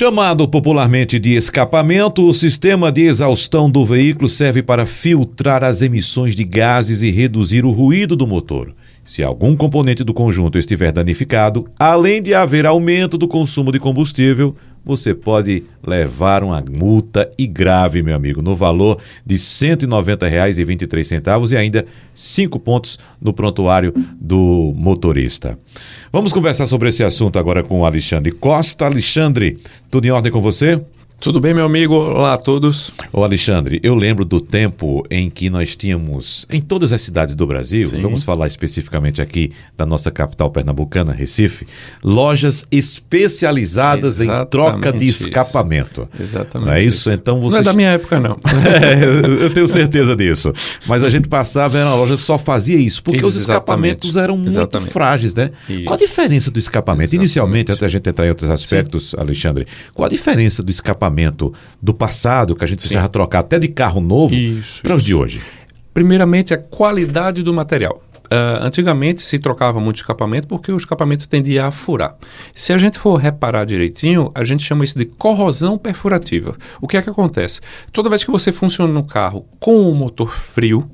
Chamado popularmente de escapamento, o sistema de exaustão do veículo serve para filtrar as emissões de gases e reduzir o ruído do motor. Se algum componente do conjunto estiver danificado, além de haver aumento do consumo de combustível, você pode levar uma multa e grave, meu amigo, no valor de R$ 190,23 e ainda cinco pontos no prontuário do motorista. Vamos conversar sobre esse assunto agora com o Alexandre Costa. Alexandre, tudo em ordem com você? Tudo bem, meu amigo? Olá a todos. Ô Alexandre, eu lembro do tempo em que nós tínhamos, em todas as cidades do Brasil, Sim. vamos falar especificamente aqui da nossa capital pernambucana, Recife, lojas especializadas Exatamente em troca de escapamento. Isso. Exatamente. Não é isso? isso? Então você... Não é da minha época, não. é, eu tenho certeza disso. Mas a gente passava, era uma loja que só fazia isso, porque Exatamente. os escapamentos eram muito Exatamente. frágeis, né? Isso. Qual a diferença do escapamento? Inicialmente, até a gente entrar em outros aspectos, Sim. Alexandre, qual a diferença do escapamento? Equipamento do passado, que a gente precisava trocar até de carro novo, para os de hoje? Primeiramente, a qualidade do material. Uh, antigamente se trocava muito escapamento porque o escapamento tendia a furar. Se a gente for reparar direitinho, a gente chama isso de corrosão perfurativa. O que é que acontece? Toda vez que você funciona no carro com o motor frio,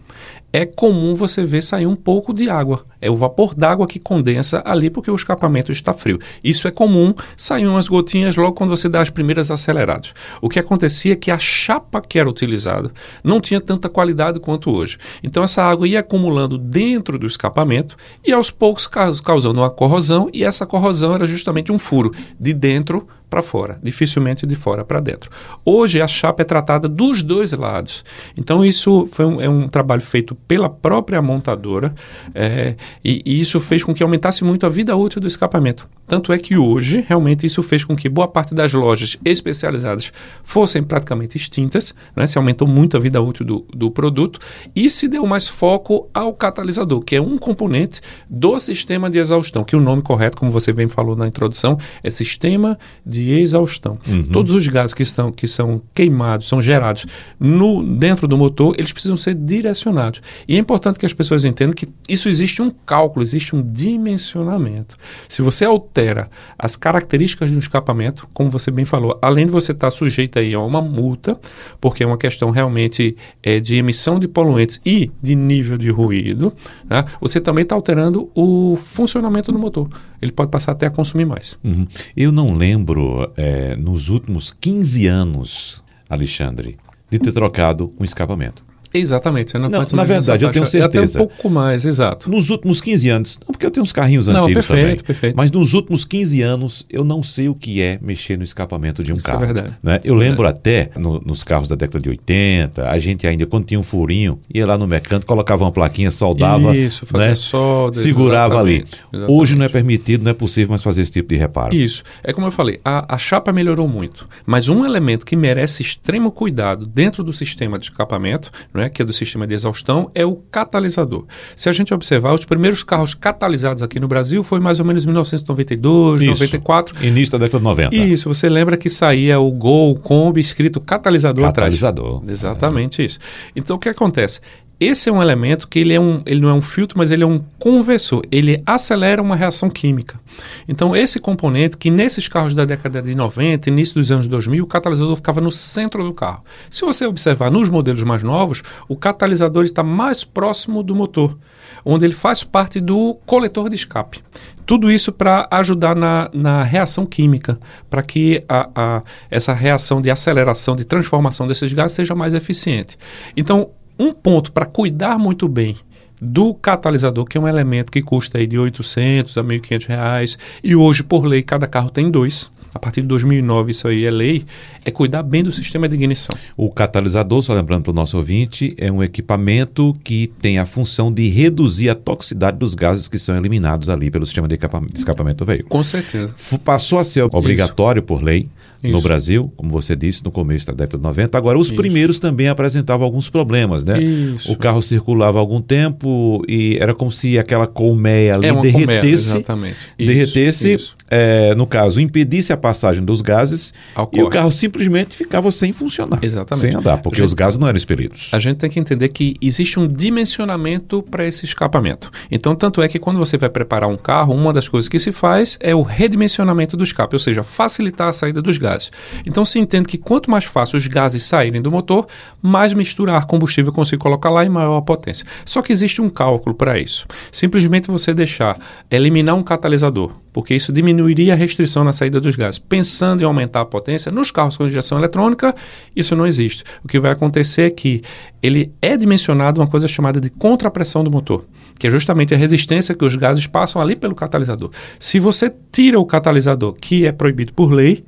é comum você ver sair um pouco de água. É o vapor d'água que condensa ali porque o escapamento está frio. Isso é comum, saem umas gotinhas logo quando você dá as primeiras aceleradas. O que acontecia é que a chapa que era utilizada não tinha tanta qualidade quanto hoje. Então essa água ia acumulando dentro do escapamento e aos poucos causando uma corrosão e essa corrosão era justamente um furo de dentro para fora, dificilmente de fora para dentro. Hoje a chapa é tratada dos dois lados. Então isso foi um, é um trabalho feito pela própria montadora é, e, e, isso fez com que aumentasse muito a vida útil do escapamento. Tanto é que hoje realmente isso fez com que boa parte das lojas especializadas fossem praticamente extintas, né? se aumentou muito a vida útil do, do produto e se deu mais foco ao catalisador, que é um componente do sistema de exaustão, que o nome correto, como você bem falou na introdução, é sistema de exaustão. Uhum. Todos os gases que, estão, que são queimados, são gerados no, dentro do motor, eles precisam ser direcionados. E é importante que as pessoas entendam que isso existe um cálculo, existe um dimensionamento. Se você altera as características de um escapamento, como você bem falou, além de você estar sujeito aí a uma multa, porque é uma questão realmente é, de emissão de poluentes e de nível de ruído, né, você também está alterando o funcionamento do motor. Ele pode passar até a consumir mais. Uhum. Eu não lembro é, nos últimos 15 anos, Alexandre, de ter trocado um escapamento. Exatamente. Não, na verdade, eu tenho certeza. É até um pouco mais, exato. Nos últimos 15 anos, não porque eu tenho uns carrinhos não, antigos perfeito, também, perfeito. mas nos últimos 15 anos eu não sei o que é mexer no escapamento de um Isso carro. É verdade. Né? eu é lembro verdade. até no, nos carros da década de 80, a gente ainda, quando tinha um furinho, ia lá no mecânico, colocava uma plaquinha, soldava, Isso, fazia né? solda, segurava exatamente, ali. Exatamente. Hoje não é permitido, não é possível mais fazer esse tipo de reparo. Isso. É como eu falei, a, a chapa melhorou muito, mas um elemento que merece extremo cuidado dentro do sistema de escapamento, né, que é do sistema de exaustão é o catalisador. Se a gente observar, os primeiros carros catalisados aqui no Brasil foi mais ou menos 1992, Isso. 94. Início da década de 90. Isso, você lembra que saía o Gol, o Kombi escrito catalisador, catalisador. atrás. Exatamente é. isso. Então o que acontece? Esse é um elemento que ele, é um, ele não é um filtro, mas ele é um conversor. Ele acelera uma reação química. Então, esse componente, que nesses carros da década de 90, início dos anos 2000, o catalisador ficava no centro do carro. Se você observar nos modelos mais novos, o catalisador está mais próximo do motor, onde ele faz parte do coletor de escape. Tudo isso para ajudar na, na reação química, para que a, a, essa reação de aceleração, de transformação desses gases seja mais eficiente. Então, um ponto para cuidar muito bem do catalisador, que é um elemento que custa aí de 800 a 1.500 reais, e hoje, por lei, cada carro tem dois. A partir de 2009 isso aí é lei, é cuidar bem do sistema de ignição. O catalisador, só lembrando para o nosso ouvinte, é um equipamento que tem a função de reduzir a toxicidade dos gases que são eliminados ali pelo sistema de escapamento do veículo. Com certeza. Passou a ser obrigatório isso. por lei isso. no Brasil, como você disse, no começo da década de 90. Agora, os Isso. primeiros também apresentavam alguns problemas, né? Isso. O carro circulava algum tempo e era como se aquela colmeia ali é derretesse, colmeia, exatamente. derretesse, é, no caso, impedisse a passagem dos gases Ocorre. e o carro simplesmente ficava sem funcionar. Exatamente. Sem andar, porque gente- os gases não eram expelidos. A gente tem que entender que existe um dimensionamento para esse escapamento. Então, tanto é que quando você vai preparar um carro, uma das coisas que se faz é o redimensionamento do escape, ou seja, facilitar a saída dos gases. Então, se entende que quanto mais fácil os gases saírem do motor, mais mistura ar combustível eu consigo colocar lá e maior a potência. Só que existe um cálculo para isso. Simplesmente você deixar, eliminar um catalisador, porque isso diminuiria a restrição na saída dos gases. Pensando em aumentar a potência, nos carros com injeção eletrônica, isso não existe. O que vai acontecer é que ele é dimensionado uma coisa chamada de contrapressão do motor, que é justamente a resistência que os gases passam ali pelo catalisador. Se você tira o catalisador, que é proibido por lei,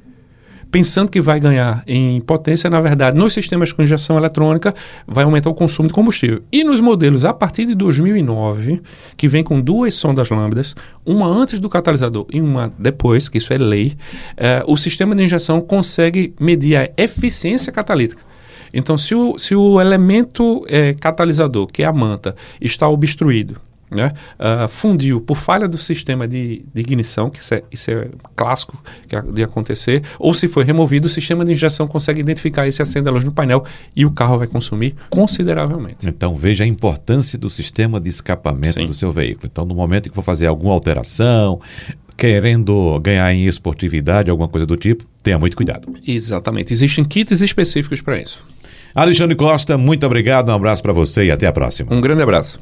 pensando que vai ganhar em potência, na verdade, nos sistemas com injeção eletrônica, vai aumentar o consumo de combustível. E nos modelos a partir de 2009, que vem com duas sondas lambdas, uma antes do catalisador e uma depois, que isso é lei, eh, o sistema de injeção consegue medir a eficiência catalítica. Então, se o, se o elemento eh, catalisador, que é a manta, está obstruído, né, ah, fundiu por falha do sistema de, de ignição, que isso é, isso é clássico de acontecer, ou se foi removido, o sistema de injeção consegue identificar esse acende a luz no painel e o carro vai consumir consideravelmente. Então veja a importância do sistema de escapamento Sim. do seu veículo. Então, no momento em que for fazer alguma alteração, querendo ganhar em esportividade, alguma coisa do tipo, tenha muito cuidado. Exatamente. Existem kits específicos para isso. Alexandre Costa, muito obrigado, um abraço para você e até a próxima. Um grande abraço.